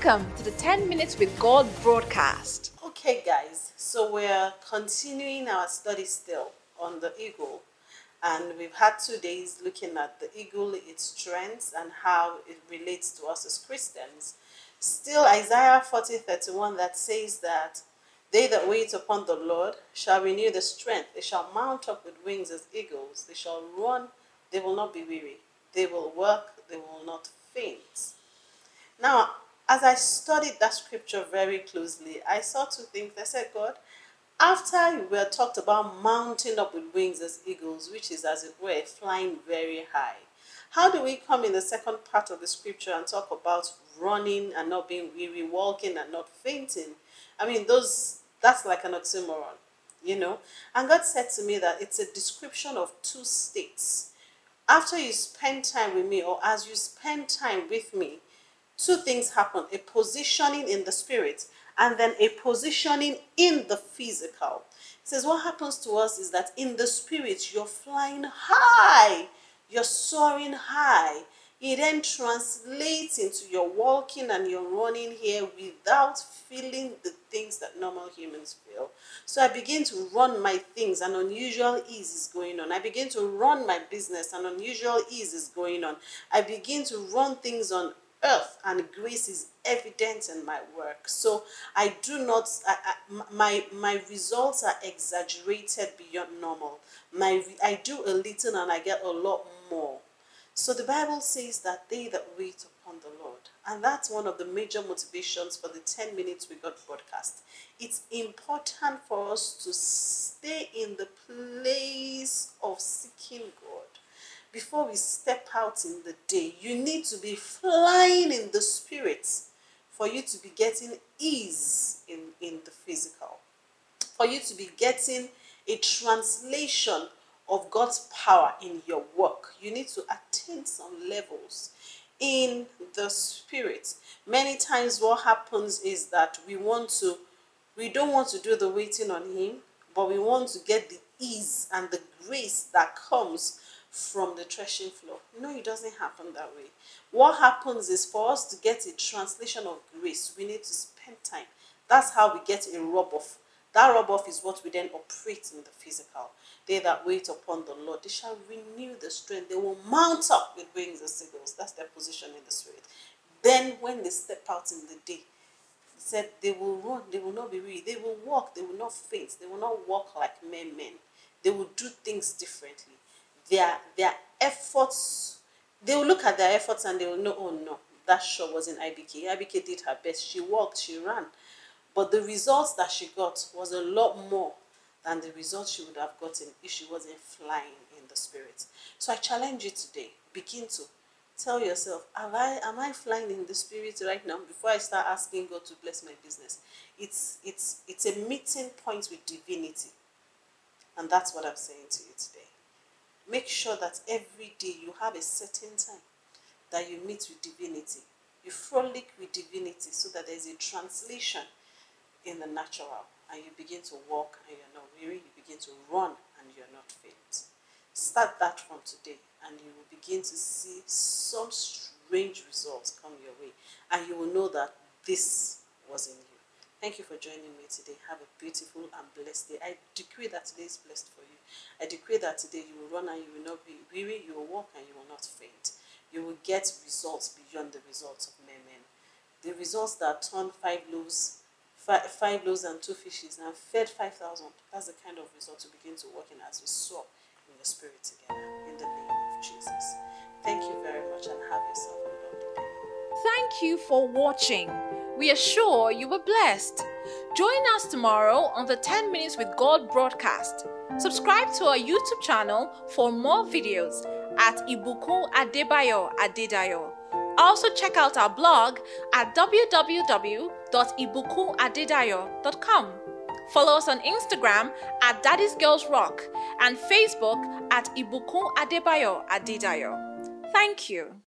Welcome to the 10 Minutes with God broadcast. Okay, guys, so we're continuing our study still on the eagle, and we've had two days looking at the eagle, its strengths, and how it relates to us as Christians. Still, Isaiah 40 31 that says that they that wait upon the Lord shall renew the strength, they shall mount up with wings as eagles, they shall run, they will not be weary, they will work, they will not faint. Now, as I studied that scripture very closely, I saw two things. I said, God, after we had talked about mounting up with wings as eagles, which is as it were flying very high, how do we come in the second part of the scripture and talk about running and not being weary, walking and not fainting? I mean, those that's like an oxymoron, you know. And God said to me that it's a description of two states. After you spend time with me, or as you spend time with me, two things happen a positioning in the spirit and then a positioning in the physical. It says, What happens to us is that in the spirit, you're flying high, you're soaring high. It then translates into your walking and your running here without feeling the things that normal humans feel. So I begin to run my things, and unusual ease is going on. I begin to run my business, and unusual ease is going on. I begin to run things on earth and grace is evident in my work. So i do not I, I, my my results are exaggerated beyond normal. My i do a little and i get a lot more. So the bible says that they that wait upon the lord and that's one of the major motivations for the 10 minutes with God broadcast. It's important for us to stay in the place of seeking god before we step out in the day, you need to be flying in the spirit for you to be getting ease in, in the physical, for you to be getting a translation of God's power in your work. You need to attain some levels in the spirit. Many times, what happens is that we want to, we don't want to do the waiting on Him, but we want to get the ease and the grace that comes from the threshing floor. No, it doesn't happen that way. What happens is for us to get a translation of grace, we need to spend time. That's how we get a rub off. That rub off is what we then operate in the physical. They that wait upon the Lord, they shall renew the strength. They will mount up with wings as eagles. That's their position in the spirit. Then, when they step out in the day, said they will run, they will not be weary, they will walk, they will not faint, they will not walk like men men. They will do things differently their their efforts they will look at their efforts and they will know oh no that sure wasn't ibk ibk did her best. She walked she ran. But the results that she got was a lot more than the results she would have gotten if she wasn't flying in the spirit. So i challenge you today begin to tell yourself am i am i flying in the spirit right now? Before i start asking god to bless my business. It's it's it's a meeting point with divinity. And that's what i'm saying to you today Make sure that every day you have a certain time that you meet with divinity. You frolic with divinity so that there's a translation in the natural and you begin to walk and you're not weary, you begin to run and you're not faint. Start that from today and you will begin to see some strange results come your way and you will know that this was in you. Thank you for joining me today. Have a beautiful and blessed day. I decree that today is blessed for you. I decree that today you will run and you will not be weary, you will walk and you will not faint. You will get results beyond the results of men. men. The results that turned five loaves, five, loaves and two fishes and fed 5,000. That's the kind of results you begin to work in as we saw in the spirit together. In the name of Jesus. Thank you very much and have yourself a lovely day. Thank you for watching. We are sure you were blessed. Join us tomorrow on the 10 Minutes with God broadcast. Subscribe to our YouTube channel for more videos at Ibukun Adebayo Adedayo. Also check out our blog at www.ibukunadedayo.com. Follow us on Instagram at Daddy's Girls Rock and Facebook at Ibukun Adebayo Adedayo. Thank you.